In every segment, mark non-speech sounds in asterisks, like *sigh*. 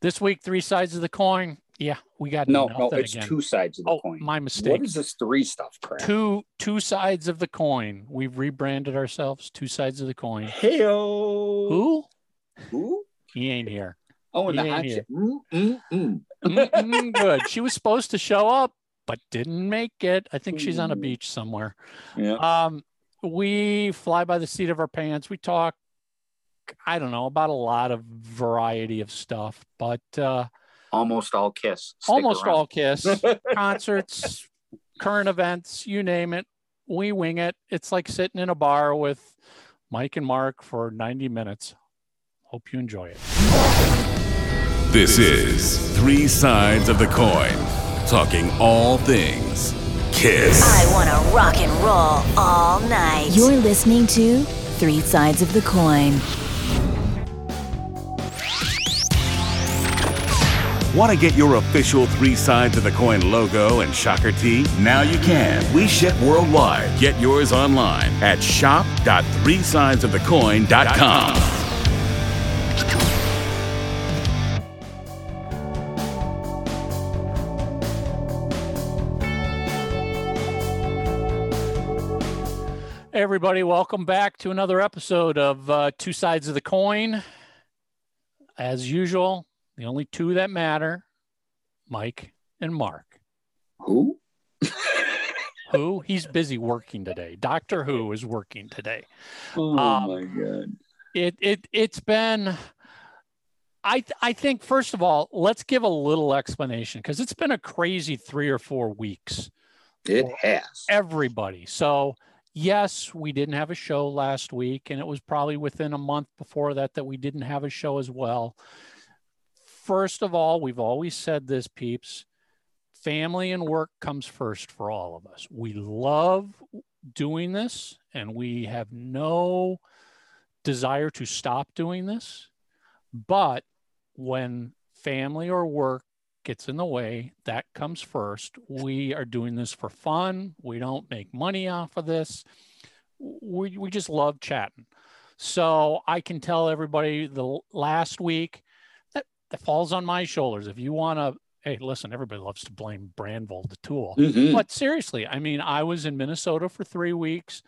This week, three sides of the coin. Yeah, we got No, no, it's again. two sides of the Oh, coin. my mistake. What is this three stuff crap? two two sides of the coin. We've rebranded ourselves. Two sides of the coin. Heyo. Who? Who? He ain't here. Oh, and the He ain't hot shit. Mm, mm, mm. Good. She was supposed to show up, but didn't make it. I think she's on a beach somewhere. Yeah. Um, we fly by the seat of our pants. We talk, I don't know, about a lot of variety of stuff, but uh, Almost all kiss. Stick almost around. all kiss *laughs* concerts, current events, you name it. We wing it. It's like sitting in a bar with Mike and Mark for 90 minutes. Hope you enjoy it. This is Three Sides of the Coin, talking all things Kiss. I want to rock and roll all night. You're listening to Three Sides of the Coin. Want to get your official Three Sides of the Coin logo and shocker tee? Now you can. We ship worldwide. Get yours online at shop.threesidesofthecoin.com. Everybody, welcome back to another episode of uh, Two Sides of the Coin. As usual, the only two that matter Mike and Mark. Who? *laughs* Who? He's busy working today. Doctor Who is working today. Oh Um, my god. It it it's been I th- I think first of all, let's give a little explanation because it's been a crazy 3 or 4 weeks. It has. everybody. So, yes, we didn't have a show last week, and it was probably within a month before that that we didn't have a show as well. First of all, we've always said this, peeps family and work comes first for all of us. We love doing this, and we have no desire to stop doing this. But when family or work gets in the way, that comes first. We are doing this for fun. We don't make money off of this. We, we just love chatting. So I can tell everybody the last week that, falls on my shoulders. If you want to, hey, listen, everybody loves to blame Brandvold, the tool. Mhm. But seriously, I mean, I was in Minnesota for three weeks,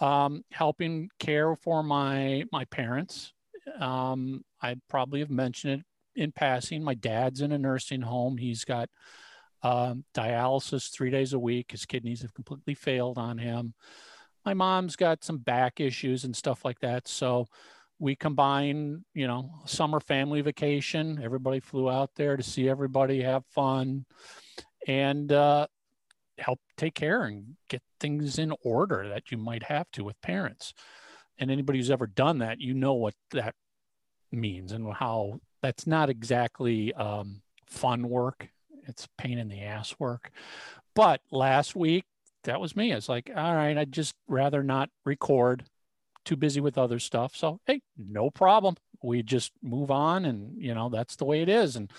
um, helping care for my my parents. Um, I probably have mentioned it in passing. My dad's in a nursing home. He's got um, dialysis three days a week. His kidneys have completely failed on him. My mom's got some back issues and stuff like that. So we combine, you know, summer family vacation. Everybody flew out there to see everybody, have fun, and uh, help take care and get things in order that you might have to with parents. And anybody who's ever done that, you know what that means and how that's not exactly um, fun work. It's pain in the ass work. But last week, that was me. It's like, all right, I'd just rather not record. Too busy with other stuff. So, hey, no problem. We just move on, and you know that's the way it is. And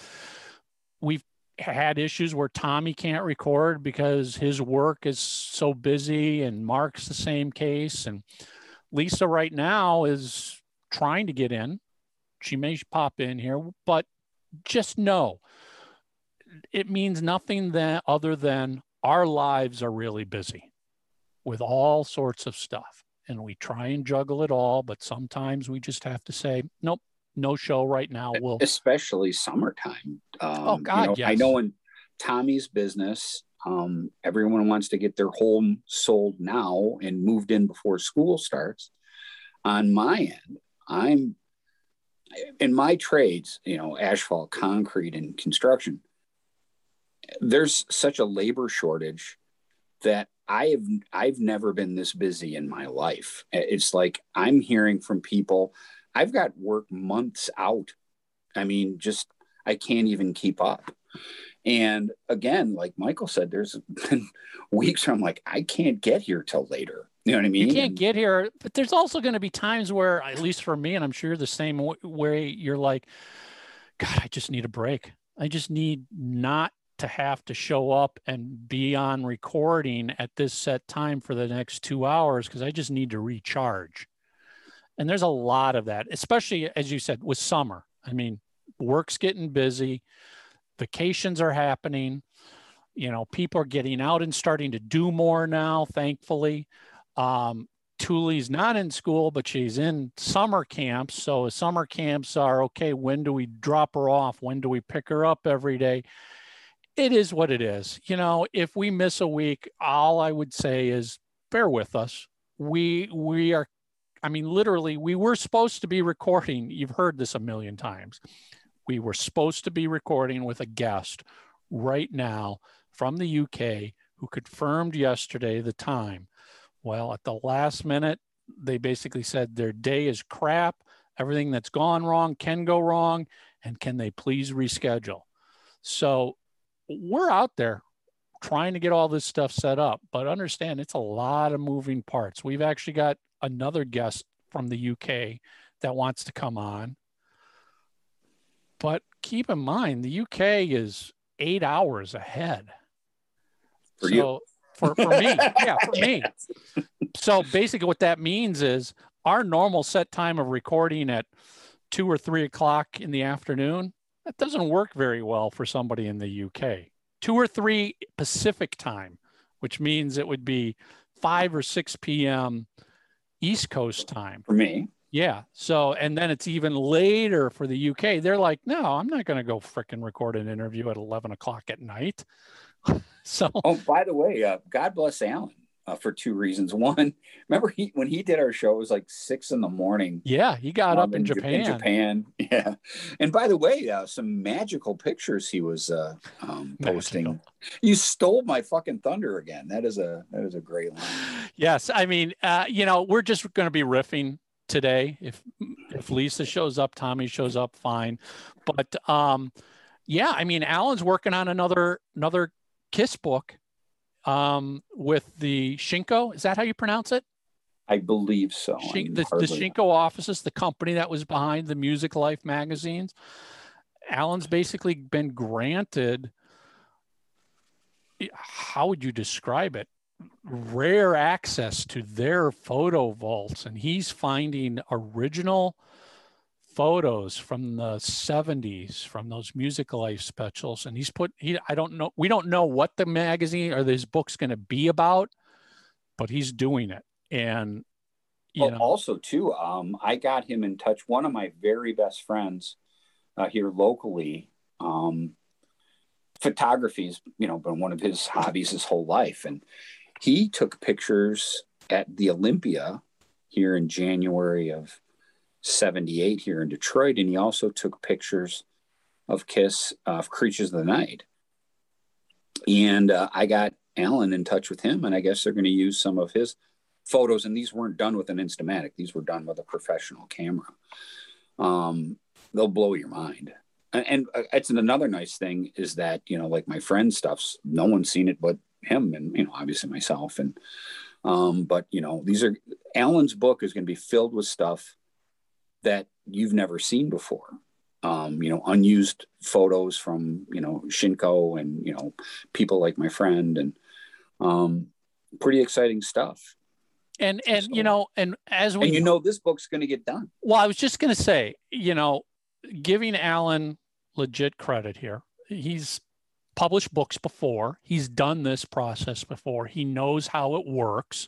we've had issues where Tommy can't record because his work is so busy, and Mark's the same case. And Lisa right now is trying to get in. She may pop in here, but just know it means nothing that other than our lives are really busy with all sorts of stuff. And we try and juggle it all, but sometimes we just have to say, nope, no show right now. We'll especially summertime. Um, Oh, God, you know, I know in Tommy's business, um, everyone wants to get their home sold now and moved in before school starts. On my end, I'm in my trades, you know, asphalt, concrete, and construction. There's such a labor shortage that I have I've never been this busy in my life. It's like I'm hearing from people. I've got work months out. I mean, just I can't even keep up. And again, like Michael said, there's been *laughs* weeks where I'm like, I can't get here till later. You know what I mean? you can't And- get here, but there's also going to be times where, at least for me, and I'm sure you're the same way, you're like, God, I just need a break. I just need not to have to show up and be on recording at this set time for the next two hours because I just need to recharge. And there's a lot of that, especially as you said with summer. I mean, work's getting busy, vacations are happening. You know, people are getting out and starting to do more now, thankfully. Um, Tuli's not in school, but she's in summer camps. So summer camps are okay. When do we drop her off? When do we pick her up every day? It is what it is. You know, if we miss a week, all I would say is bear with us. We we are I mean, literally, we were supposed to be recording. You've heard this a million times. We were supposed to be recording with a guest right now from the UK who confirmed yesterday the time. Well, at the last minute, they basically said their day is crap. Everything that's gone wrong can go wrong. And can they please reschedule? So we're out there trying to get all this stuff set up, but understand it's a lot of moving parts. We've actually got another guest from the UK that wants to come on. But keep in mind, the UK is eight hours ahead. For so, you. For, for me. *laughs* yeah, for me. So basically, what that means is our normal set time of recording at two or three o'clock in the afternoon, that doesn't work very well for somebody in the UK. Two or three Pacific time, which means it would be 5 or 6 p.m. East Coast time. For me. Yeah. So, and then it's even later for the UK. They're like, no, I'm not going to go fricking record an interview at 11 o'clock at night. *laughs* so, oh, by the way, uh, God bless Alan. Uh, for two reasons. *laughs* One, remember he when he did our show, it was like six in the morning. Yeah, he got um, up in, in, Japan. In Japan, *laughs* yeah. And by the way, uh, some magical pictures he was uh, um, posting. You stole my fucking thunder again. That is a that is a great line. *sighs* Yes, I mean, uh, you know, we're just going to be riffing today. If if Lisa shows up, Tommy shows up, fine. But um, yeah, I mean, Alan's working on another another Kiss book um, with the Shinko. Is that how you pronounce it? I believe so. Shin- the, the Shinko offices, the company that was behind the Music Life magazines. Alan's basically been granted, how would you describe it? Rare access to their photo vaults. And he's finding original photos from the 70s from those music life specials and he's put he i don't know we don't know what the magazine or this book's going to be about but he's doing it. And you well, know. also too um i got him in touch one of my very best friends uh, here locally um photography's you know been one of his hobbies his whole life and he took pictures at the olympia here in january of 78 here in Detroit. And he also took pictures of Kiss, of Creatures of the Night. And uh, I got Alan in touch with him, and I guess they're going to use some of his photos. And these weren't done with an Instamatic, these were done with a professional camera. Um, they'll blow your mind. And, and uh, it's another nice thing is that, you know, like my friend's stuff's no one's seen it but him and, you know, obviously myself. And, um, but, you know, these are Alan's book is going to be filled with stuff that you've never seen before. Um, you know, unused photos from you know Shinko and you know people like my friend and um, pretty exciting stuff. And and so, you know, and as we and you know, this book's going to get done. Well, I was just going to say, you know, giving Alan legit credit here. He's published books before. He's done this process before. He knows how it works.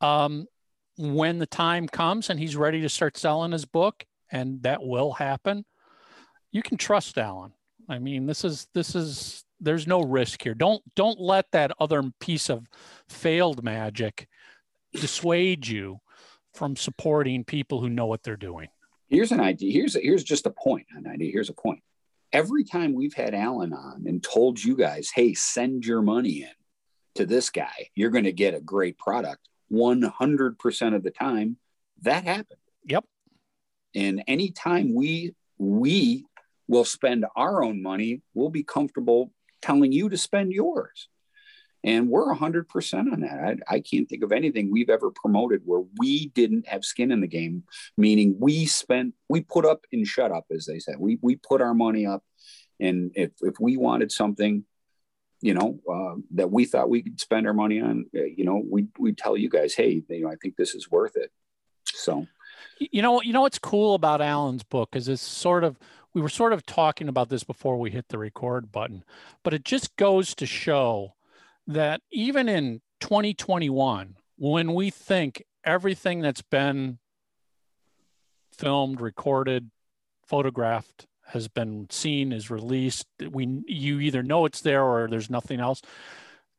Um, when the time comes and he's ready to start selling his book, and that will happen, you can trust Alan. I mean, this is this is there's no risk here. Don't don't let that other piece of failed magic dissuade you from supporting people who know what they're doing. Here's an idea. Here's a, here's just a point. An idea. Here's a point. Every time we've had Alan on and told you guys, "Hey, send your money in to this guy. You're going to get a great product." 100% of the time that happened. Yep. And anytime we we will spend our own money, we'll be comfortable telling you to spend yours. And we're 100% on that. I, I, can't think of anything we've ever promoted where we didn't have skin in the game, meaning we spent, we put up and shut up, as they said. We, we put our money up. And if, if we wanted something, you know, uh, that we thought we could spend our money on, uh, you know, we we tell you guys, hey, you know, I think this is worth it. So, you know, you know what's cool about Alan's book is it's sort of we were sort of talking about this before we hit the record button, but it just goes to show that even in 2021, when we think everything that's been filmed, recorded, photographed has been seen, is released, we you either know it's there or there's nothing else.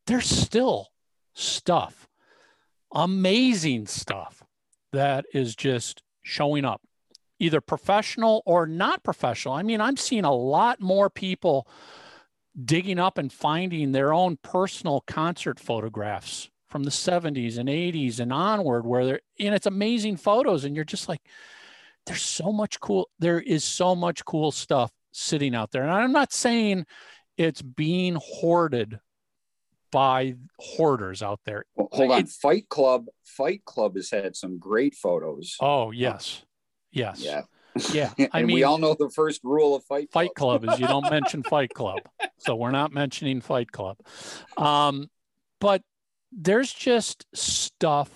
There's still stuff, amazing stuff that is just showing up, either professional or not professional. I mean, I'm seeing a lot more people digging up and finding their own personal concert photographs from the 70s and 80s and onward where they're and it's amazing photos and you're just like there's so much cool there is so much cool stuff sitting out there. And i'm not saying it's being hoarded by hoarders out there. Well, hold on. It's, fight club fight club has had some great photos. Oh yes. Yes. Yeah. Yeah. *laughs* I mean we all know the first rule of fight club. fight club is you don't *laughs* mention fight club. So we're not mentioning fight club. Um, but there's just stuff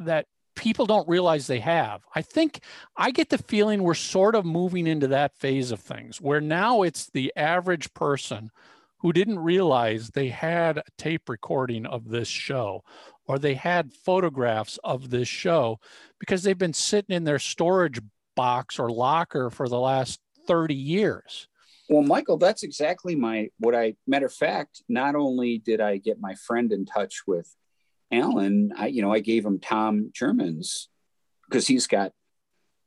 that people don't realize they have. I think I get the feeling we're sort of moving into that phase of things where now it's the average person who didn't realize they had a tape recording of this show or they had photographs of this show because they've been sitting in their storage box or locker for the last 30 years. Well, Michael, that's exactly my what I matter of fact, not only did I get my friend in touch with Alan, I, you know, I gave him Tom German's because he's got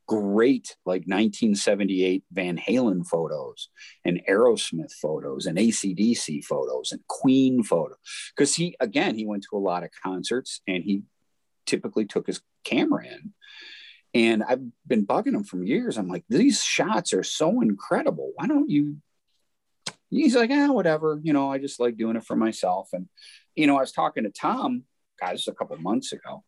great like 1978 Van Halen photos and Aerosmith photos and ACDC photos and Queen photos. Because he, again, he went to a lot of concerts and he typically took his camera in. And I've been bugging him from years. I'm like, these shots are so incredible. Why don't you? He's like, ah, whatever. You know, I just like doing it for myself. And, you know, I was talking to Tom a couple months ago.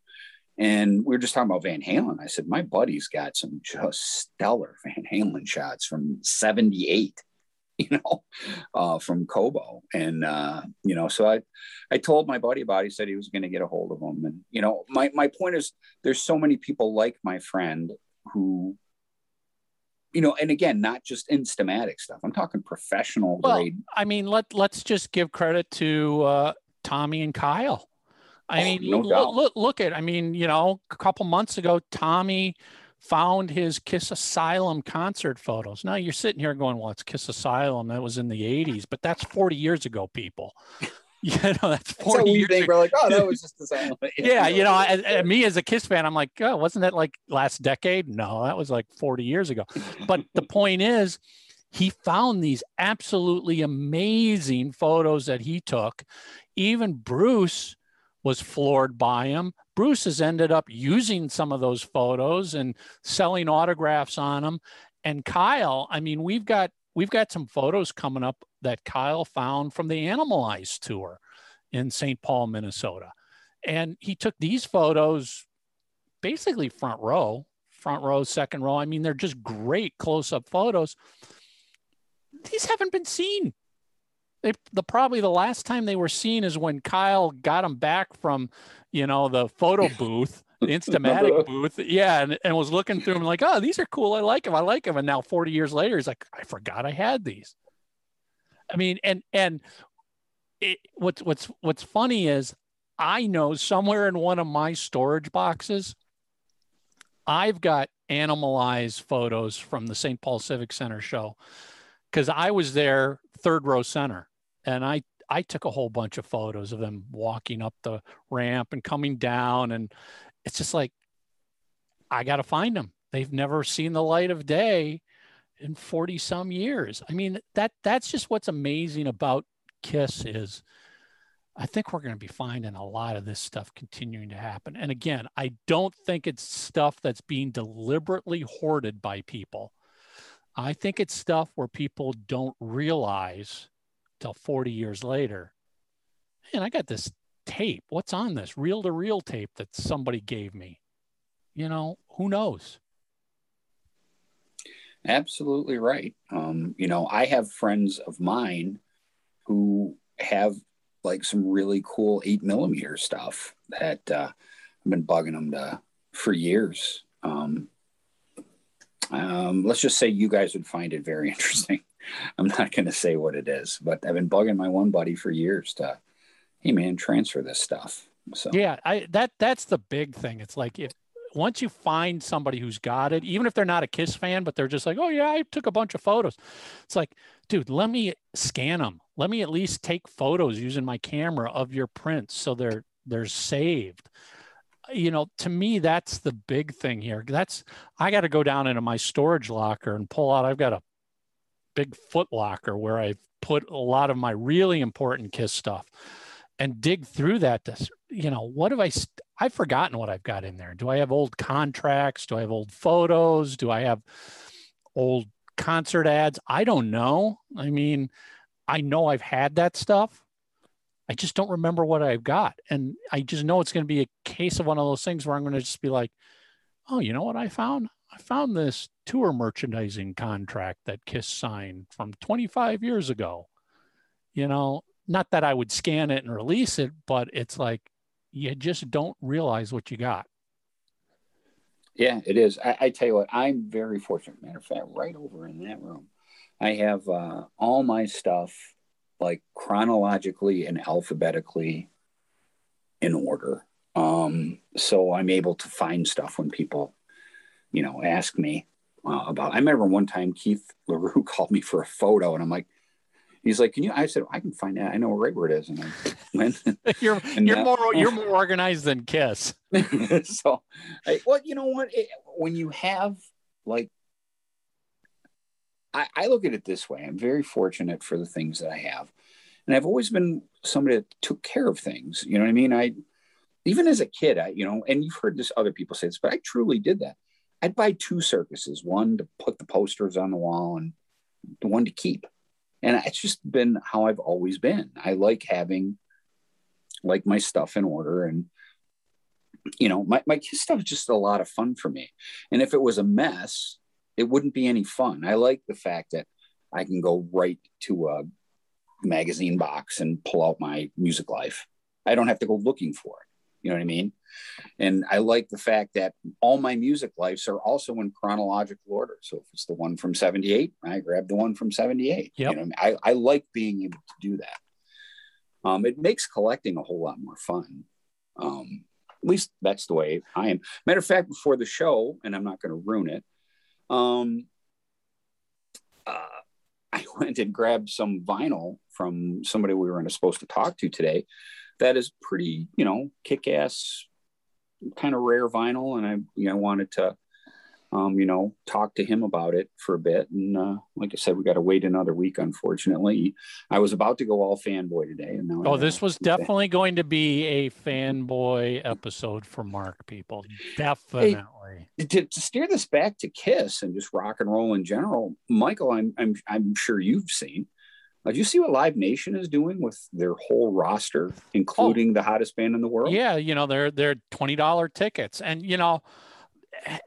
And we were just talking about Van Halen. I said, my buddy's got some just stellar *laughs* Van Halen shots from 78, *laughs* you know, uh, from Cobo. And, uh, you know, so I, I told my buddy about it. He said he was going to get a hold of them. And, you know, my, my point is there's so many people like my friend who, you know, and again, not just instamatic stuff. I'm talking professional well, grade. I mean, let, let's just give credit to uh, Tommy and Kyle I oh, mean, no look, look, look at, I mean, you know, a couple months ago, Tommy found his Kiss Asylum concert photos. Now you're sitting here going, well, it's Kiss Asylum. That was in the 80s, but that's 40 years ago, people. *laughs* you know, that's 40 that's years think. ago. We're like, oh, that was *laughs* just Asylum. *laughs* yeah, you know, I, I, me as a Kiss fan, I'm like, oh, wasn't that like last decade? No, that was like 40 years ago. But the point is, he found these absolutely amazing photos that he took. Even Bruce was floored by him. Bruce has ended up using some of those photos and selling autographs on them. And Kyle, I mean, we've got we've got some photos coming up that Kyle found from the Animalize tour in St. Paul, Minnesota. And he took these photos basically front row, front row, second row. I mean, they're just great close-up photos. These haven't been seen they the probably the last time they were seen is when Kyle got them back from, you know, the photo booth, *laughs* the Instamatic uh-huh. booth. Yeah, and, and was looking through them like, oh, these are cool. I like them. I like them. And now 40 years later, he's like, I forgot I had these. I mean, and and it, what's what's what's funny is I know somewhere in one of my storage boxes, I've got animalized photos from the St. Paul Civic Center show because I was there third row center and I I took a whole bunch of photos of them walking up the ramp and coming down, and it's just like I got to find them. They've never seen the light of day in 40 some years. I mean, that that's just what's amazing about Kiss is I think we're going to be finding a lot of this stuff continuing to happen. And again, I don't think it's stuff that's being deliberately hoarded by people. I think it's stuff where people don't realize till 40 years later. And I got this tape. What's on this reel to reel tape that somebody gave me? You know, who knows? Absolutely right. Um, you know, I have friends of mine who have like some really cool eight millimeter stuff that uh, I've been bugging them to for years. Um, um, let's just say you guys would find it very *laughs* interesting. *laughs* I'm not going to say what it is, but I've been bugging my one buddy for years to, hey man, transfer this stuff. So yeah, I that that's the big thing. It's like if once you find somebody who's got it, even if they're not a Kiss fan, but they're just like, oh yeah, I took a bunch of photos. It's like, dude, let me scan them. Let me at least take photos using my camera of your prints so they're they're saved. You know, to me, that's the big thing here. That's I got to go down into my storage locker and pull out. I've got a big foot locker where I've put a lot of my really important Kiss stuff and dig through that to you know what have i i've forgotten what i've got in there. Do i have old contracts? Do i have old photos? Do i have old concert ads? I don't know. I mean i know i've had that stuff. I just don't remember what i've got. And i just know it's going to be a case of one of those things where i'm going to just be like oh you know what i found i found this tour merchandising contract that kiss signed from 25 years ago you know not that I would scan it and release it, but it's like you just don't realize what you got. Yeah, it is. I, I tell you what, I'm very fortunate. Matter of fact, right over in that room, I have uh, all my stuff like chronologically and alphabetically in order. Um, so I'm able to find stuff when people, you know, ask me uh, about. I remember one time Keith LaRue *laughs* called me for a photo, and I'm like, he's like, "Can you?" I said, "I can find out. I know right where it is." And I went. *laughs* you're and you're more you're *laughs* more organized than Kiss. so, I, well, you know what? It, when you have like, I, I look at it this way. I'm very fortunate for the things that I have, and I've always been somebody that took care of things. You know what I mean? I even as a kid, I you know, and you've heard this other people say this, but I truly did that. I'd buy two circuses, one to put the posters on the wall and the one to keep. And it's just been how I've always been. I like having like my stuff in order and you know my, my stuff is just a lot of fun for me. And if it was a mess it wouldn't be any fun. I like the fact that i can go right to a magazine box and pull out my music life. I don't have to go looking for it you know what I mean? And I like the fact that all my music lives are also in chronological order. So if it's the one from 78, I grab the one from 78. Yep. You know, I, mean? I like being able to do that. Um, it makes collecting a whole lot more fun. Um, at least that's the way I am. Matter of fact, before the show, and I'm not going to ruin it, um, uh, I *laughs* went and grabbed some vinyl from somebody we were supposed to talk to today that is pretty, you know, kick ass, kind of rare vinyl. And I, you know, wanted to, um, you know, talk to him about it for a bit. And uh, like I said, we got to wait another week, unfortunately. I was about to go all fanboy today. And now oh, this was definitely going to be a fanboy episode for Mark, people. Definitely. Hey, to, to steer this back to Kiss and just rock and roll in general, Michael, I'm, I'm, I'm sure you've seen uh, do you see what Live Nation is doing with their whole roster, including oh, the hottest band in the world? Yeah, you know they're they're twenty dollar tickets, and you know,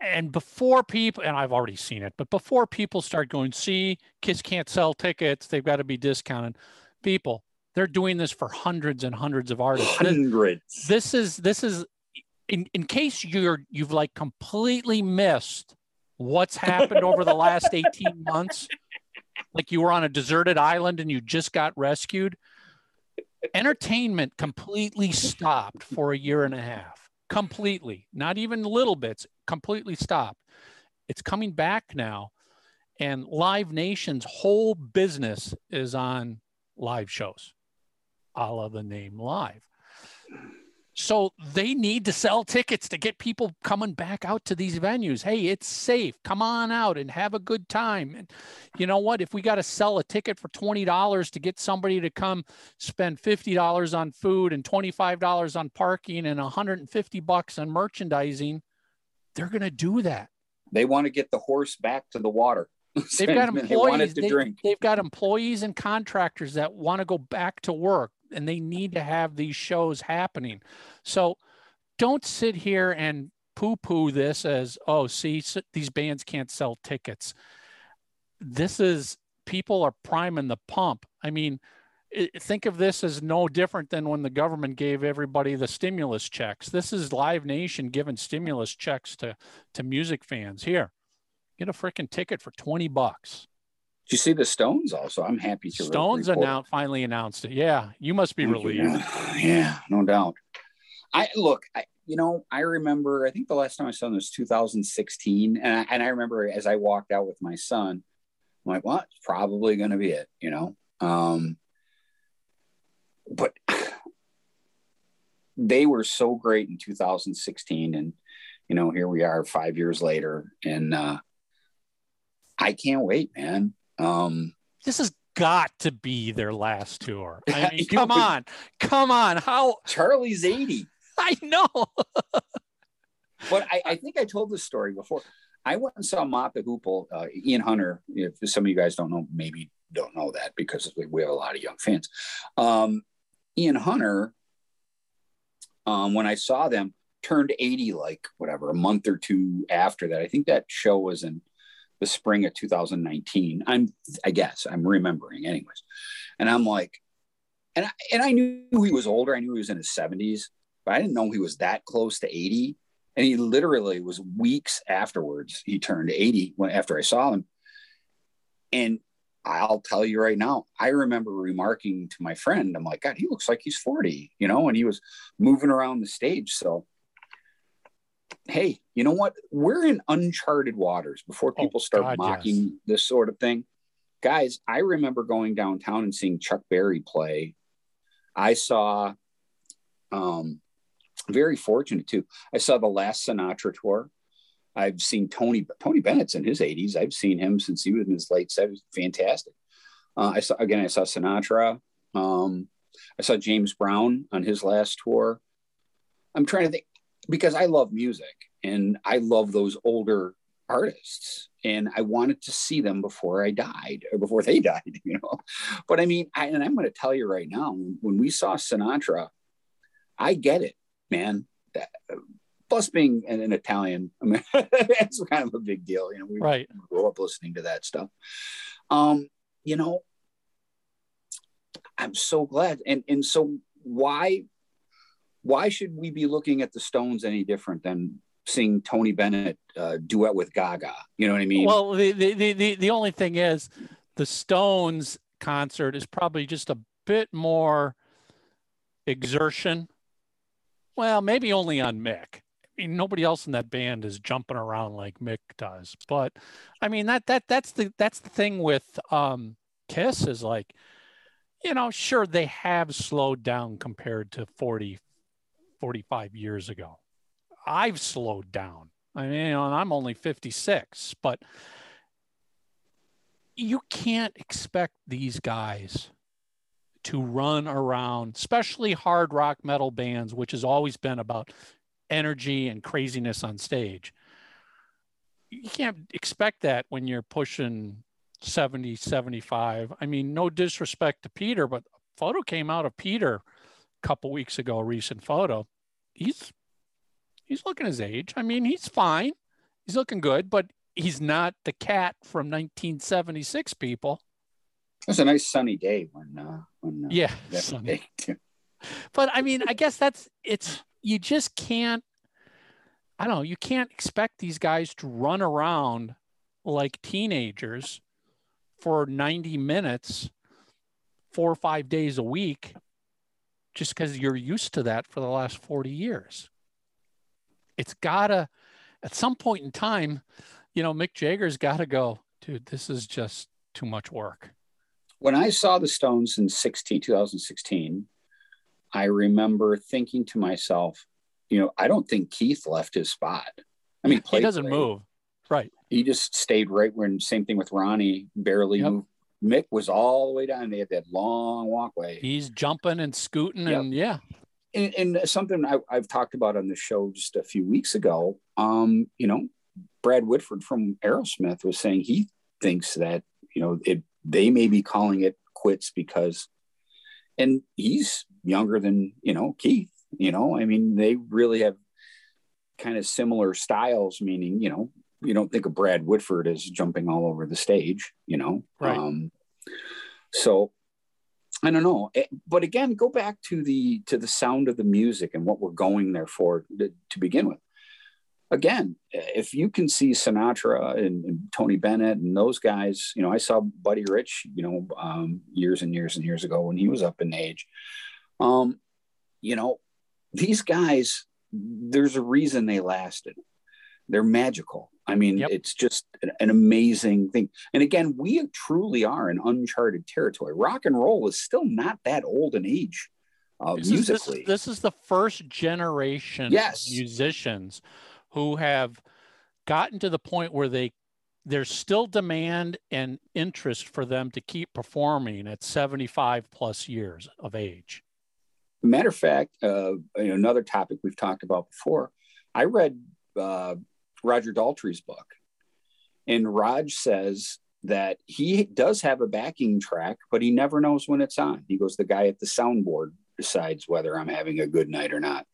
and before people, and I've already seen it, but before people start going, see, Kiss can't sell tickets; they've got to be discounted. People, they're doing this for hundreds and hundreds of artists. Hundreds. This, this is this is in in case you're you've like completely missed what's happened over the last 18 months like you were on a deserted island and you just got rescued. Entertainment completely stopped for a year and a half. Completely, not even little bits, completely stopped. It's coming back now. And Live Nation's whole business is on live shows, a la the name live. So they need to sell tickets to get people coming back out to these venues. Hey, it's safe. Come on out and have a good time. And you know what? If we got to sell a ticket for $20 to get somebody to come spend $50 on food and $25 on parking and 150 bucks on merchandising, they're going to do that. They want to get the horse back to the water. *laughs* They've got employees. They, they've got employees and contractors that want to go back to work and they need to have these shows happening. So don't sit here and poo poo this as, oh, see, these bands can't sell tickets. This is people are priming the pump. I mean, think of this as no different than when the government gave everybody the stimulus checks. This is Live Nation giving stimulus checks to, to music fans. Here, Get a freaking ticket for 20 bucks. You see the Stones also? I'm happy to Stones report- announced finally announced it. Yeah, you must be Thank you. relieved. *sighs* Yeah, no doubt. I look, I, you know, I remember, I think the last time I saw them was 2016. And I, and I remember as I walked out with my son, I'm like, well, it's probably going to be it, you know? Um, but *sighs* they were so great in 2016. And, you know, here we are five years later. And uh, I can't wait, man. Um, This has got to be their last tour. *laughs* I mean, come on, come on. How Charlie's 80. *laughs* I know. *laughs* but I, I think I told this story before. I went and saw Mott the Hoople, uh, Ian Hunter. If some of you guys don't know, maybe don't know that because we, we have a lot of young fans. Um, Ian Hunter, um, when I saw them, turned 80 like whatever, a month or two after that. I think that show was in the spring of 2019. I'm, I guess, I'm remembering, anyways. And I'm like, and I, and I knew he was older. I knew he was in his 70s, but I didn't know he was that close to 80 and he literally was weeks afterwards he turned 80 when after i saw him and i'll tell you right now i remember remarking to my friend i'm like god he looks like he's 40 you know and he was moving around the stage so hey you know what we're in uncharted waters before Oh, people start God, mocking yes. this sort of thing guys i remember going downtown and seeing chuck berry play i saw um very fortunate too. I saw the last Sinatra tour. I've seen Tony Tony Bennett's in his 80s. I've seen him since he was in his late 70s. Fantastic. Uh, I saw again. I saw Sinatra. Um, I saw James Brown on his last tour. I'm trying to think because I love music and I love those older artists, and I wanted to see them before I died or before they *laughs* died. You know, but I mean, I, and I'm going to tell you right now, when we saw Sinatra, I get it man. That, plus, being an, an Italian, *laughs* I mean, it's kind of a big deal. You know, we Right. grew up listening to that stuff. Um, you know, I'm so glad, and and so why why should we be looking at the Stones any different than seeing Tony Bennett uh, duet with Gaga? You know what I mean? Well, the, the, the, the, only thing is the Stones concert is probably just a bit more exertion. Well, maybe only on Mick. I mean, nobody else in that band is jumping around like Mick does. But I mean that that that's the that's the thing with um Kiss is like, you know, sure they have slowed down compared to 40, 45 years ago. I've slowed down. I mean, you know, and I'm only 56, but you can't expect these guys to run around, especially hard rock metal bands, which has always been about energy and craziness on stage. You can't expect that when you're pushing 70, 75. I mean, no disrespect to Peter, but a photo came out of Peter couple weeks ago, a recent photo. He's he's looking his age. I mean, he's fine. He's looking good, but he's not the cat from 1976 people. it was a nice sunny day when uh, when uh, Yeah. *laughs* day. But I mean, I guess that's it's you just can't I don't know, you can't expect these guys to run around like teenagers for 90 minutes, four or five days a week, just because you're used to that for the last 40 years. It's gotta, at some point in time, you know, Mick Jagger's gotta go, dude, this is just too much work. when I saw the Stones in 16, 2016, I remember thinking to myself, you know, I don't think Keith left his spot. I mean, He doesn't great. move. Right. He just stayed right when same thing with Ronnie, barely Yep. moved. Mick was all the way down. They had that long walkway. He's jumping and scooting Yep. and yeah. and, and something I, I've talked about on the show just a few weeks ago, um, you know, Brad Whitford from Aerosmith was saying he thinks that, you know, it, they may be calling it quits because, and he's younger than, you know, Keith, you know, I mean, they really have kind of similar styles, meaning, you know, you don't think of Brad Whitford as jumping all over the stage, you know? Right. Um, so I don't know, Eh, but again, go back to the to the sound of the music and what we're going there for to, to begin with. again, if you can see Sinatra and, and, Tony Bennett and those guys, you know, I saw Buddy Rich, you know, um, years and years and years ago when he was up in age. Um, you know, these guys, there's a reason they lasted. They're magical. I mean, yep. it's just an, an, amazing thing. And again, we truly are in uncharted territory. Rock and roll is still not that old in age uh, this musically. Is, this, this, is the first generation yes. musicians who have gotten to the point where they there's still demand and interest for them to keep performing at 75 plus years of age. Matter of fact, uh, another topic we've talked about before. I read uh, Roger Daltrey's book, and Rog says that he does have a backing track, but he never knows when it's on. He goes, the guy at the soundboard decides whether I'm having a good night or not.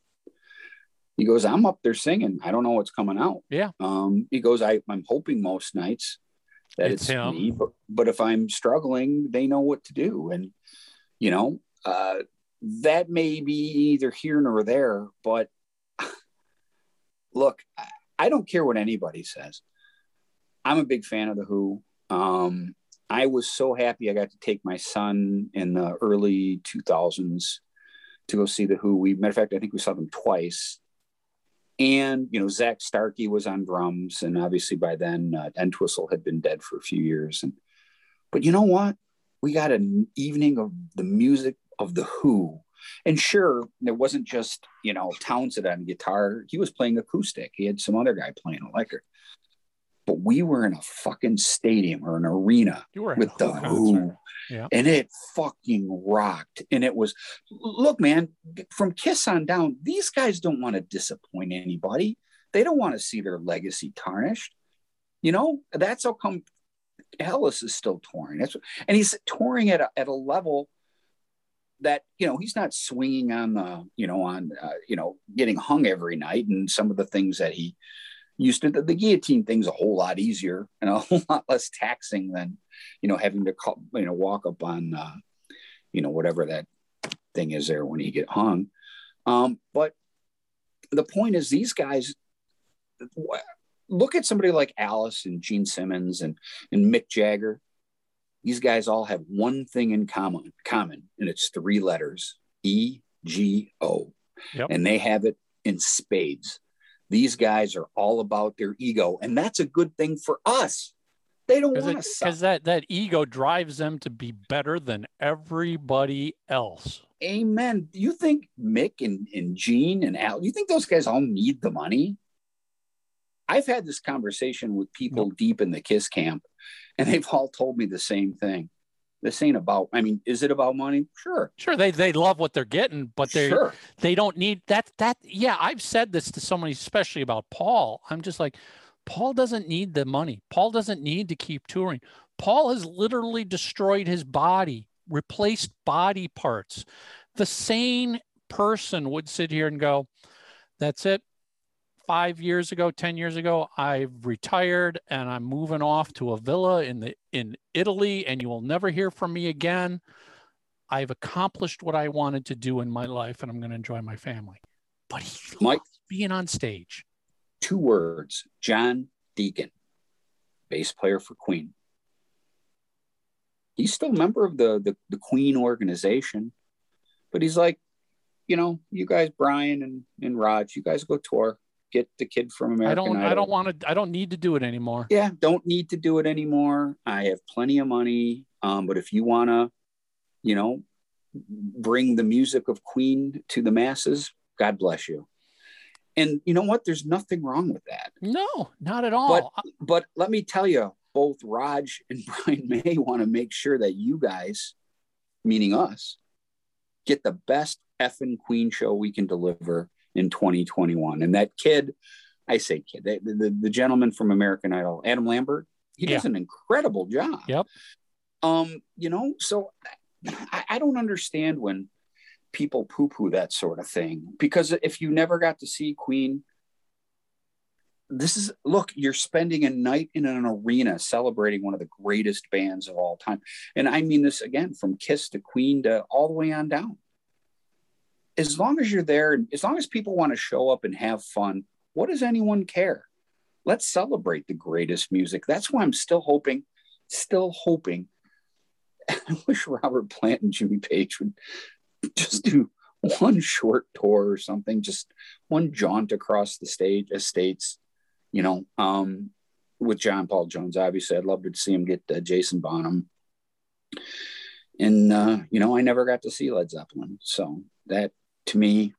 He goes, I'm up there singing. I don't know what's coming out. Yeah. Um, he goes, I, I'm hoping most nights that it's, it's me, but, but if I'm struggling, they know what to do. And, you know, uh, that may be either here nor there, but *sighs* look, I don't care what anybody says. I'm a big fan of the Who. Um, I was so happy I got to take my son in the early 2000s to go see the Who. We, matter of fact, I think we saw them twice. And you know, Zak Starkey was on drums, and obviously by then uh, Entwistle had been dead for a few years. And but you know what? We got an evening of the music of the Who, and sure, it wasn't just you know Townshend on guitar. He was playing acoustic. He had some other guy playing electric. But we were in a fucking stadium or an arena with the Who, yeah. and it fucking rocked. And it was, look, man, from Kiss on down, these guys don't want to disappoint anybody. They don't want to see their legacy tarnished. You know, that's how come Alice is still touring. That's and he's touring at a, at a level that you know he's not swinging on the you know on uh, you know getting hung every night and some of the things that he used to the, the, guillotine thing's a whole lot easier and a *laughs* whole lot less taxing than you know having to call, you know walk up on uh, you know whatever that thing is there when you get hung. Um, but the point is these guys look at somebody like alice and gene simmons and and mick jagger these guys all have one thing in common common and it's three letters e g o yep. and they have it in spades these guys are all about their ego, and that's a good thing for us. They don't want to because that that ego drives them to be better than everybody else. Amen. You think Mick and, and Gene and Al, you think those guys all need the money? I've had this conversation with people nope. deep in the Kiss camp, *laughs* and they've all told me the same thing. This ain't about i mean is it about money? Sure. Sure they they love what they're getting but they sure. they don't need that that yeah i've said this to somebody especially about paul. I'm just like paul doesn't need the money. Paul doesn't need to keep touring. Paul has literally destroyed his body replaced body parts. The sane person would sit here and go that's it five years ago, 10 years ago, I've retired and I'm moving off to a villa in the in Italy and you will never hear from me again. I've accomplished what I wanted to do in my life and I'm going to enjoy my family. But he Mike, being on stage. Two words, John Deacon, bass player for Queen. He's still a member of the, the, the Queen organization, but he's like, you know, you guys, Brian and, and Rog, you guys go tour get the kid from American I don't Idol. I don't want to I don't need to do it anymore. Yeah, don't need to do it anymore. I have plenty of money. Um, but if you want to, you know, bring the music of Queen to the masses, God bless you. And you know what? There's nothing wrong with that. No, not at all. But but let me tell you, both Rog and *laughs* Brian May want to make sure that you guys, meaning us, get the best effing Queen show we can deliver in 2021. And that kid, I say kid, the, the, the gentleman from American Idol, Adam Lambert, he yeah. does an incredible job. Yep. Um, you know, so I, I don't understand when people poo poo that sort of thing because if you never got to see Queen, this is look, you're spending a night in an arena celebrating one of the greatest bands of all time. And I mean this again from Kiss to Queen to all the way on down as long as you're there, as long as people want to show up and have fun, What does anyone care? Let's celebrate the greatest music. That's why I'm still hoping, still hoping. *laughs* I wish Robert Plant and Jimmy Page would just do one short tour or something, just one jaunt across the state estates, you know, um, with John Paul Jones. Obviously, I'd love to see him get uh, Jason Bonham. And, uh, you know, I never got to see Led Zeppelin. So that to me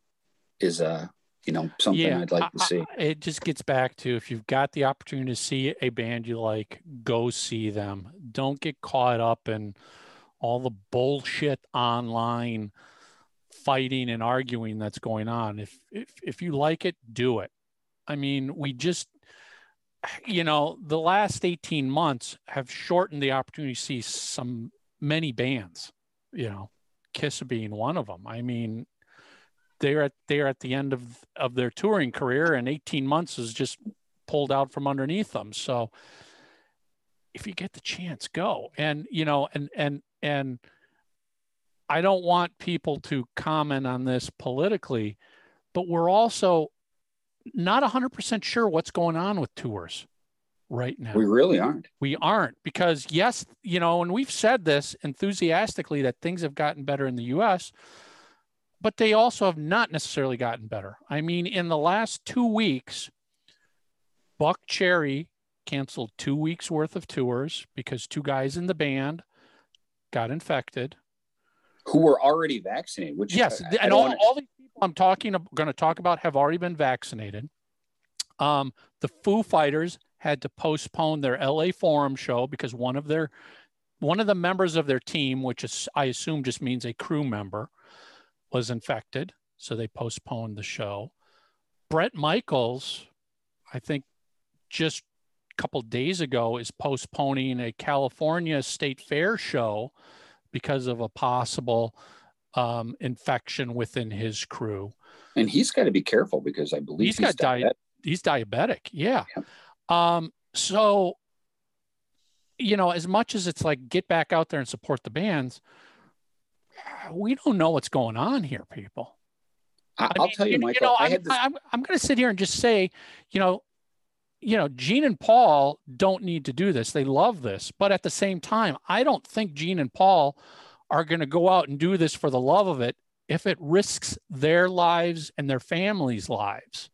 is a, uh, you know, something yeah, I'd like to see. I, it just gets back to if you've got the opportunity to see a band you like, go see them. Don't get caught up in all the bullshit online fighting and arguing that's going on. If if if you like it, do it. I mean, we just you know, the last 18 months have shortened the opportunity to see some many bands, you know, Kiss being one of them. I mean, they're at they're at the end of of their touring career and 18 months is just pulled out from underneath them. So if you get the chance, go. And you know, and and and I don't want people to comment on this politically, but we're also not 100% sure what's going on with tours right now. We really aren't. We aren't because, yes, you know, and we've said this enthusiastically that things have gotten better in the US, but they also have not necessarily gotten better. I mean, in the last two weeks, Buckcherry canceled two weeks worth of tours because two guys in the band got infected who were already vaccinated. Which yes, I, and all, wanna... all these people I'm talking going to talk about have already been vaccinated. Um, the Foo Fighters had to postpone their LA Forum show because one of their one of the members of their team, which is I assume just means a crew member, was infected, so they postponed the show. Bret Michaels, I think, just a couple days ago, is postponing a California State Fair show because of a possible um, infection within his crew. And he's got to be careful because I believe he's, he's got diabetic. Di- he's diabetic. Yeah. yeah. Um, so, you know, as much as it's like get back out there and support the bands, we don't know what's going on here, people. I, will tell you, you Michael. You know, I am this... I'm, I'm going to sit here and just say, you know, you know, Gene and Paul don't need to do this. They love this. But at the same time, I don't think Gene and Paul are going to go out and do this for the love of it if it risks their lives and their families' lives.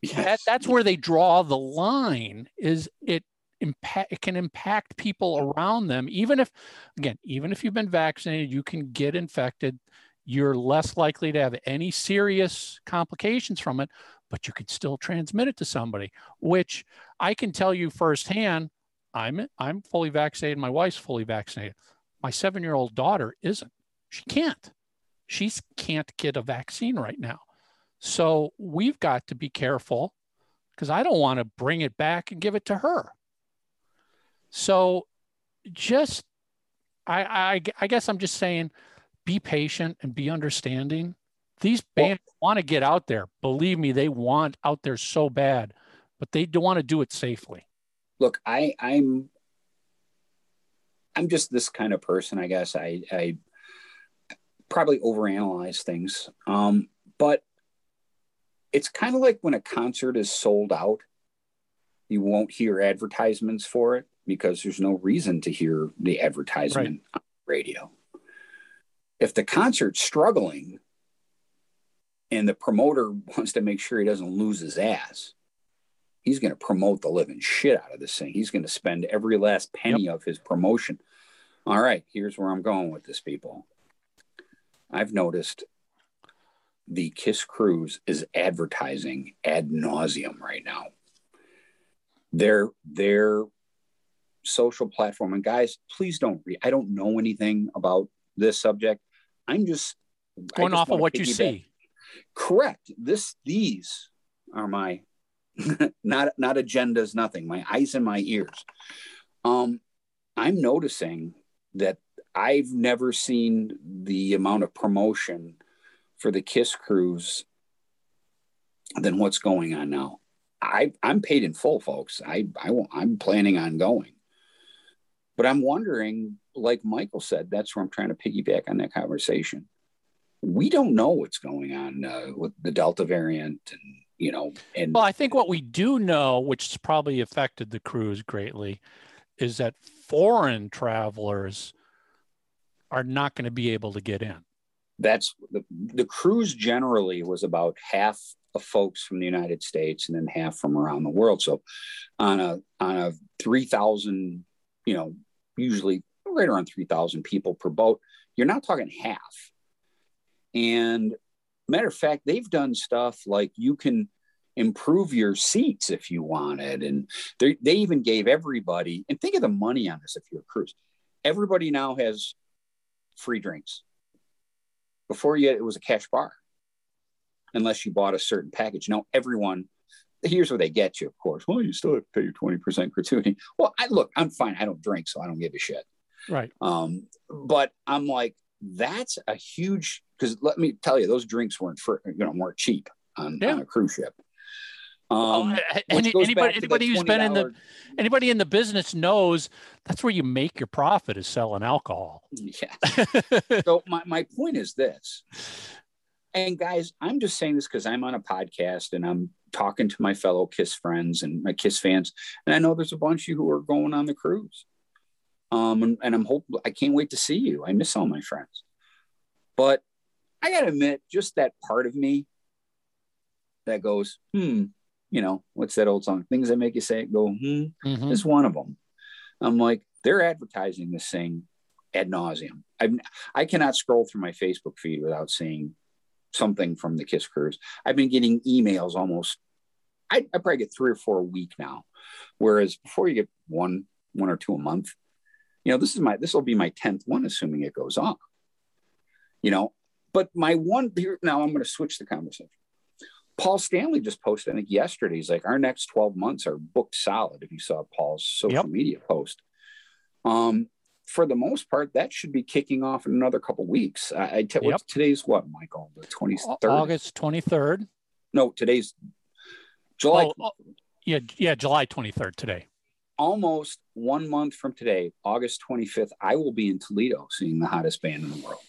Yes. That, that's where they draw the line is it impact it can impact people around them even if again even if you've been vaccinated you can get infected you're less likely to have any serious complications from it but you can still transmit it to somebody, which I can tell you firsthand. I'm I'm fully vaccinated. My wife's fully vaccinated. My seven year old daughter isn't. She can't. She can't get a vaccine right now. So we've got to be careful because I don't want to bring it back and give it to her. So just I, I I guess I'm just saying be patient and be understanding these bands well, want to get out there. Believe me, they want out there so bad, but they don't want to do it safely. Look, I, I'm I'm just this kind of person, I guess. I, I probably overanalyze things. Um, but it's kind of like when a concert is sold out, you won't hear advertisements for it because there's no reason to hear the advertisement right. on the radio. If the concert's struggling, and the promoter *laughs* wants to make sure he doesn't lose his ass, he's going to promote the living shit out of this thing. He's going to spend every last penny yep. of his promotion. All right, here's where I'm going with this, people. I've noticed the Kiss Cruise is advertising ad nauseum right now. Their their social platform. And guys, please don't read. I don't know anything about this subject. I'm just going just off of what you see. Correct. This these are my *laughs* not not agendas nothing. My eyes and my ears. Um i'm noticing that i've never seen the amount of promotion for the kiss cruise than what's going on now. I i'm paid in full folks. I i i'm planning on going but i'm wondering like michael said that's where i'm trying to piggyback on that conversation we don't know what's going on uh, with the Delta variant and you know, and Well, I think what we do know, which has probably affected the cruise greatly, is that foreign travelers are not going to be able to get in. that's the, the cruise generally was about half of folks from the United States and then half from around the world. So on a on a three thousand, you know, usually right around three thousand people per boat, you're not talking half. And matter of fact, they've done stuff like you can improve your seats if you wanted, and they they even gave everybody. And think of the money on this if you're a cruise. Everybody now has free drinks. Before you, it was a cash bar, unless you bought a certain package. Now everyone, here's where they get you. Of course, well, you still have to pay your twenty percent gratuity. Well, I look, I'm fine. I don't drink, so I don't give a shit. Right. Um, but I'm like, that's a huge because let me tell you, those drinks weren't for you know weren't cheap on, Yeah. on a cruise ship. Um, a- any, anybody, back to the anybody who's been in the anybody in the business knows that's where you make your profit is selling alcohol. yeah. *laughs* so my, my point is this and guys i'm just saying this because i'm on a podcast and i'm talking to my fellow kiss friends and my kiss fans and i know there's a bunch of you who are going on the cruise um and, and i'm hope i can't wait to see you i miss all my friends but i gotta admit just that part of me that goes hmm you know what's that old song things that make you say it go hmm Mhm. is one of them. I'm like, they're advertising this thing ad nauseum. I I cannot scroll through my Facebook feed without seeing something from the Kiss Cruise. I've been getting emails almost. I, I probably get three or four a week now, whereas before you get one one or two a month. You know, this is my this will be my tenth one, assuming it goes on. You know, but my one here now I'm going to switch the conversation. Paul Stanley just posted, I think yesterday, he's like, our next 12 months are booked solid. If you saw Paul's social Yep. media post, um, for the most part, that should be kicking off in another couple weeks. I, I tell Yep. today's what, Michael? The 23rd? August 23rd. No, today's July. Oh, oh, yeah, yeah, July 23rd today. Almost one month from today, August 25th, I will be in Toledo seeing the hottest band in the world.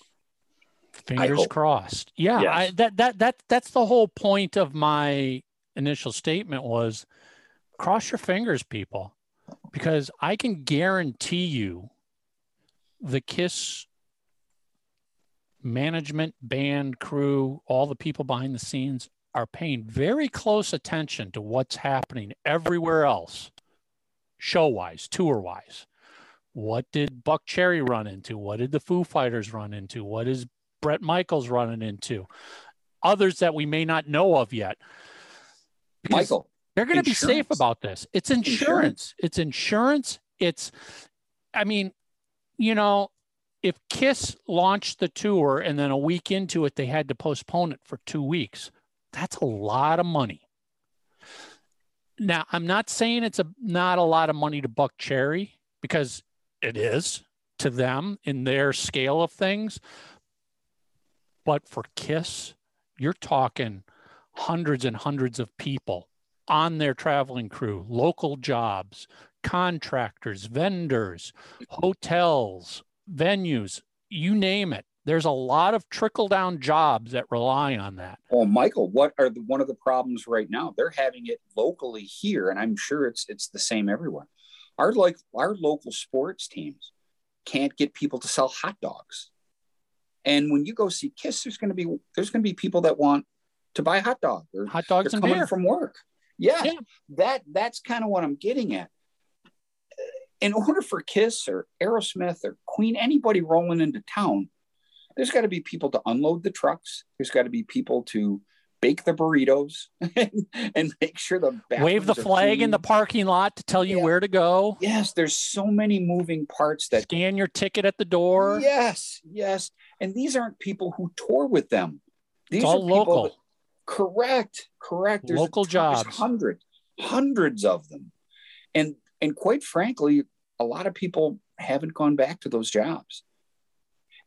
Fingers crossed. Yeah, Yes. I, that that that that's the whole point of my initial statement was cross your fingers, people, because I can guarantee you the Kiss management, band, crew, all the people behind the scenes are paying very close attention to what's happening everywhere else, show wise, tour wise. What did Buckcherry run into? What did the Foo Fighters run into? What is Bret Michaels running into? Others that we may not know of yet. Because Michael, they're going to be safe about this. It's insurance. It's insurance. It's, I mean, you know, if Kiss launched the tour and then a week into it, they had to postpone it for two weeks, that's a lot of money. Now, I'm not saying it's a not a lot of money to Buckcherry because it is to them in their scale of things. But for Kiss, you're talking hundreds and hundreds of people on their traveling crew, local jobs, contractors, vendors, hotels, venues, you name it. There's a lot of trickle down jobs that rely on that. Well, Michael, what are the, one of the problems right now? They're having it locally here, and I'm sure it's it's the same everywhere. Our like our local sports teams can't get people to sell hot dogs, and when you go see Kiss, there's going to be there's going to be people that want to buy hot dog. They're, Hot dogs and coming beer. from work. Yeah, Yeah. that that's kind of what I'm getting at. In order for Kiss or Aerosmith or Queen, anybody rolling into town, there's got to be people to unload the trucks. There's got to be people to bake the burritos and, *laughs* and make sure the Wave the flag in the parking lot to tell you Yeah. where to go. Yes, there's so many moving parts that. Scan your ticket at the door. Yes, yes, and these aren't people who tour with them. These are people local. that- correct, correct. There's a Local there's jobs. hundreds, hundreds of them, and and quite frankly, a lot of people haven't gone back to those jobs.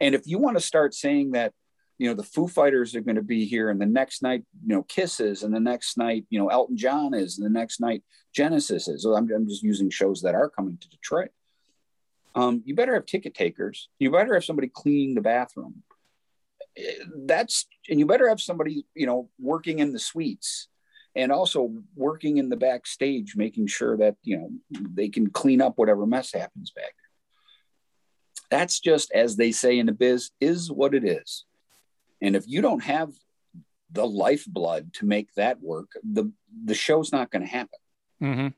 And if you want to start saying that, you know, the Foo Fighters are going to be here, and the next night, you know, Kisses, and the next night, you know, Elton John is, and the next night, Genesis is. I'm, I'm just using shows that are coming to Detroit. Um, you better have ticket takers. You better have somebody cleaning the bathroom. Eh, That's and you better have somebody, you know, working in the suites and also working in the backstage, making sure that you know they can clean up whatever mess happens back there. That's just as they say in the biz, is what it is. And if you don't have the lifeblood to make that work, the the show's not going to happen. Mm-hmm.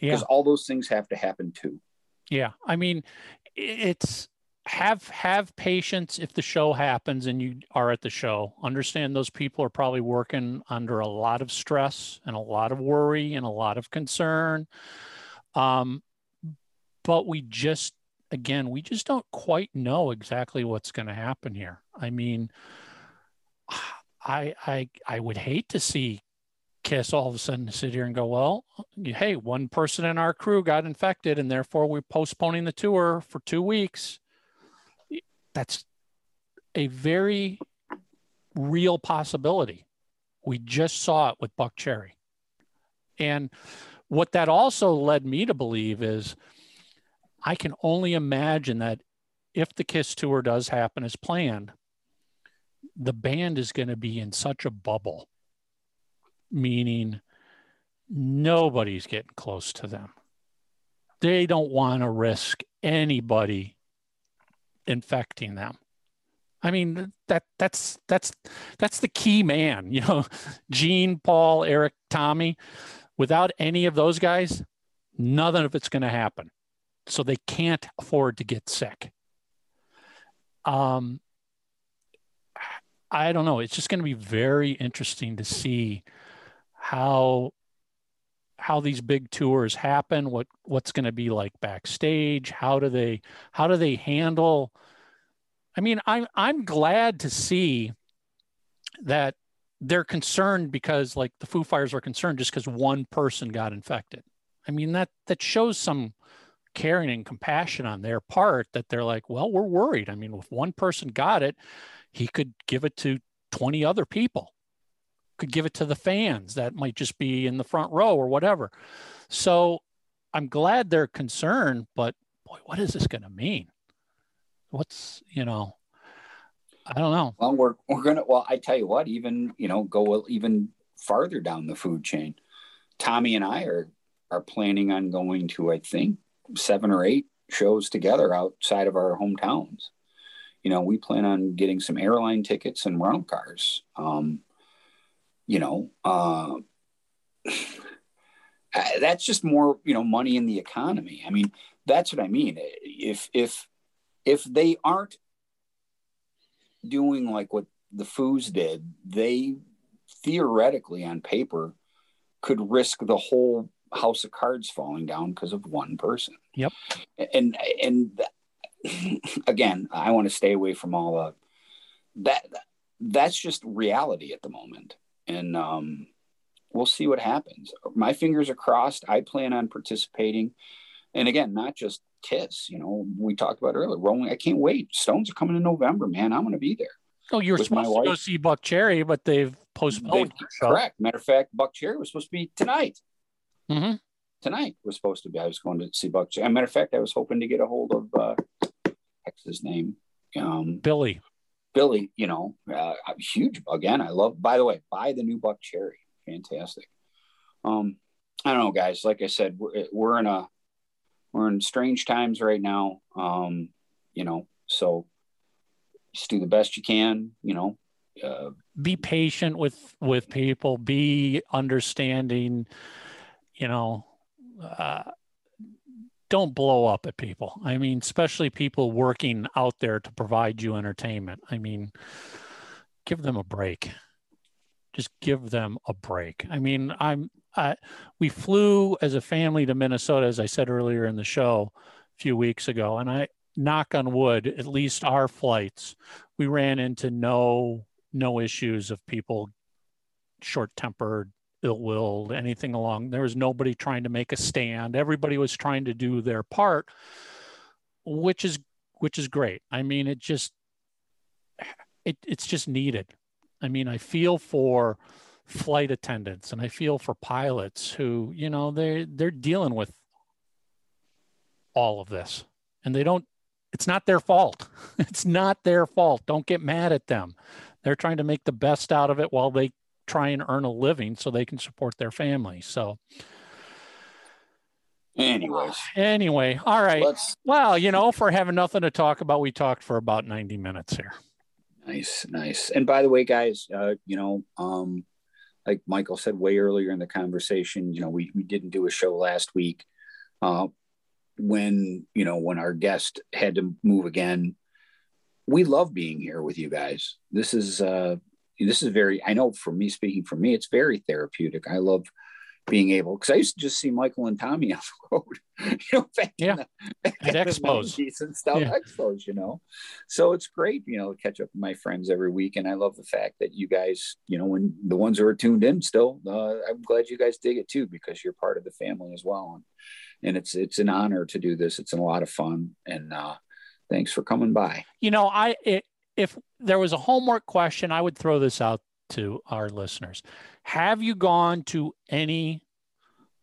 Because all those things have to happen too. Yeah. I mean, it's have have patience if the show happens and you are at the show. Understand those people are probably working under a lot of stress and a lot of worry and a lot of concern. Um, but we just again, we just don't quite know exactly what's going to happen here. I mean, *sighs* I I I would hate to see Kiss all of a sudden sit here and go, well, hey, one person in our crew got infected and therefore we're postponing the tour for two weeks. That's a very real possibility. We just saw it with Buckcherry. And what that also led me to believe is I can only imagine that if the Kiss tour does happen as planned, the band is going to be in such a bubble, meaning nobody's getting close to them. They don't want to risk anybody infecting them. I mean that that's that's that's the key man, *laughs* you know, Gene, Paul, Eric, Tommy. Without any of those guys, nothing of it's going to happen. So they can't afford to get sick. Um, I don't know. It's just going to be very interesting to see how how these big tours happen. What what's going to be like backstage? How do they how do they handle? I mean, I'm I'm glad to see that they're concerned because like the Foo Fighters are concerned just because one person got infected. I mean that that shows some caring and compassion on their part that they're like, well, we're worried. I mean, if one person got it, he could give it to 20 other people, could give it to the fans that might just be in the front row or whatever. So I'm glad they're concerned, but boy, what is this going to mean? What's, you know, I don't know. Well, we're we're gonna. Well, I tell you what. Even you know, go even farther down the food chain. Tommy and I are are planning on going to, I think, seven or eight shows together outside of our hometowns. You know, we plan on getting some airline tickets and rental cars. Um, you know, *sighs* uh, that's just more, you know, money in the economy. I mean, that's what I mean. If if if they aren't doing like what the Foos did, they theoretically on paper could risk the whole house of cards falling down because of one person. Yep. And and *laughs* again, I want to stay away from all of that. That's just reality at the moment, and um, we'll see what happens. My fingers are crossed. I plan on participating, and again, not just Kiss. You know, we talked about earlier. Rolling. I can't wait. Stones are coming in November, man. I'm going to be there. Oh, you were supposed to go see Buckcherry, but they've postponed. They- the correct. Matter of fact, Buckcherry was supposed to be tonight. Mhm. Tonight was supposed to be. I was going to see Buckcherry. Matter of fact, I was hoping to get a hold of uh, what's his name, um, Billy. Billy. You know, uh, huge again. I love. By the way, buy the new Buckcherry. Fantastic. Um, I don't know, guys. Like I said, we're, we're in a we're in strange times right now. Um, you know, so just do the best you can. You know, uh, be patient with with people be understanding you know uh, don't blow up at people. I mean especially people working out there to provide you entertainment. I mean give them a break. Just give them a break. I mean i'm I, we flew as a family to minnesota as i said earlier in the show a few weeks ago and i knock on wood at least our flights we ran into no no issues of people short tempered, ill willed, anything along. There was nobody trying to make a stand. Everybody was trying to do their part, which is which is great. I mean, it just it, it's just needed. I mean, I feel for flight attendants and I feel for pilots who, you know, they they're dealing with all of this and they don't it's not their fault. *laughs* It's not their fault. Don't get mad at them they're trying to make the best out of it while they try and earn a living so they can support their family. So, Anyways, anyway, all right. let's Well, you know, for having nothing to talk about, we talked for about 90 minutes here. Nice, nice. And by the way, guys, uh, you know, um, like Michael said way earlier in the conversation, you know, we, we didn't do a show last week. Uh, when, you know, when our guest had to move again, we love being here with you guys. This is, uh, this is very, I know for me, speaking for me, it's very therapeutic. I love being able, cause I used to just see Michael and Tommy on the road, *laughs* you know, back in Yeah. the- *laughs* back At expos. 90s and stuff, Yeah. expos, you know? So it's great, you know, to catch up with my friends every week. And I love the fact that you guys, you know, when the ones who are tuned in still, uh, I'm glad you guys dig it too, because you're part of the family as well. And, and it's, it's an honor to do this. It's a lot of fun. And, uh, thanks for coming by. You know, I i if there was a homework question, I would throw this out to our listeners. Have you gone to any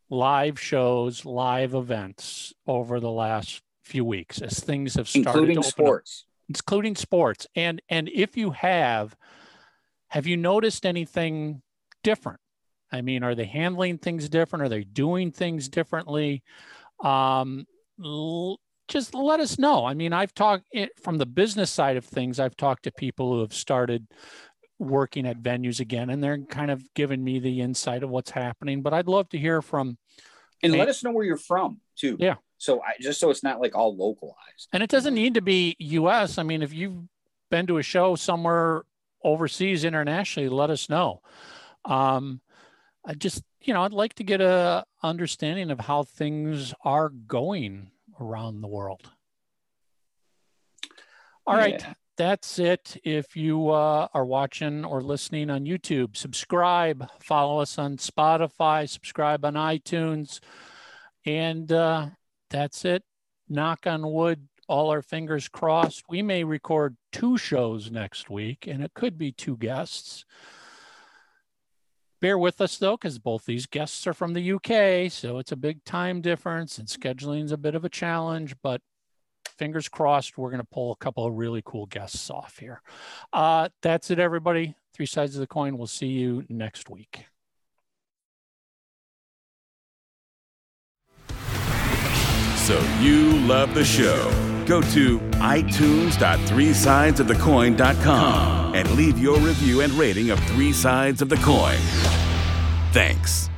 live shows, live events over the last few weeks as things have started including to open up? sports. including sports. And and if you have, have you noticed anything different? I mean, are they handling things different? Are they doing things differently? Um, l- just let us know. I mean, I've talked from the business side of things. I've talked to people who have started working at venues again, and they're kind of giving me the insight of what's happening. But I'd love to hear from And let us know where you're from too. Yeah. So I just so it's not like all localized. And it doesn't need to be US. I mean, if you've been to a show somewhere overseas internationally, let us know. Um, I just, you know, I'd like to get a understanding of how things are going around the world. All right, Yeah. that's it. If you uh, are watching or listening on YouTube, subscribe, follow us on Spotify, subscribe on iTunes, and uh, that's it. Knock on wood, all our fingers crossed. We may record two shows next week, and it could be two guests. Bear with us though, because both these guests are from the UK, so it's a big time difference, and scheduling is a bit of a challenge. But fingers crossed, we're going to pull a couple of really cool guests off here. Uh, that's it, everybody. Three sides of the coin. We'll see you next week. So you love the show. Go to itunes.threesidesofthecoin.com and leave your review and rating of Three Sides of the Coin. Thanks.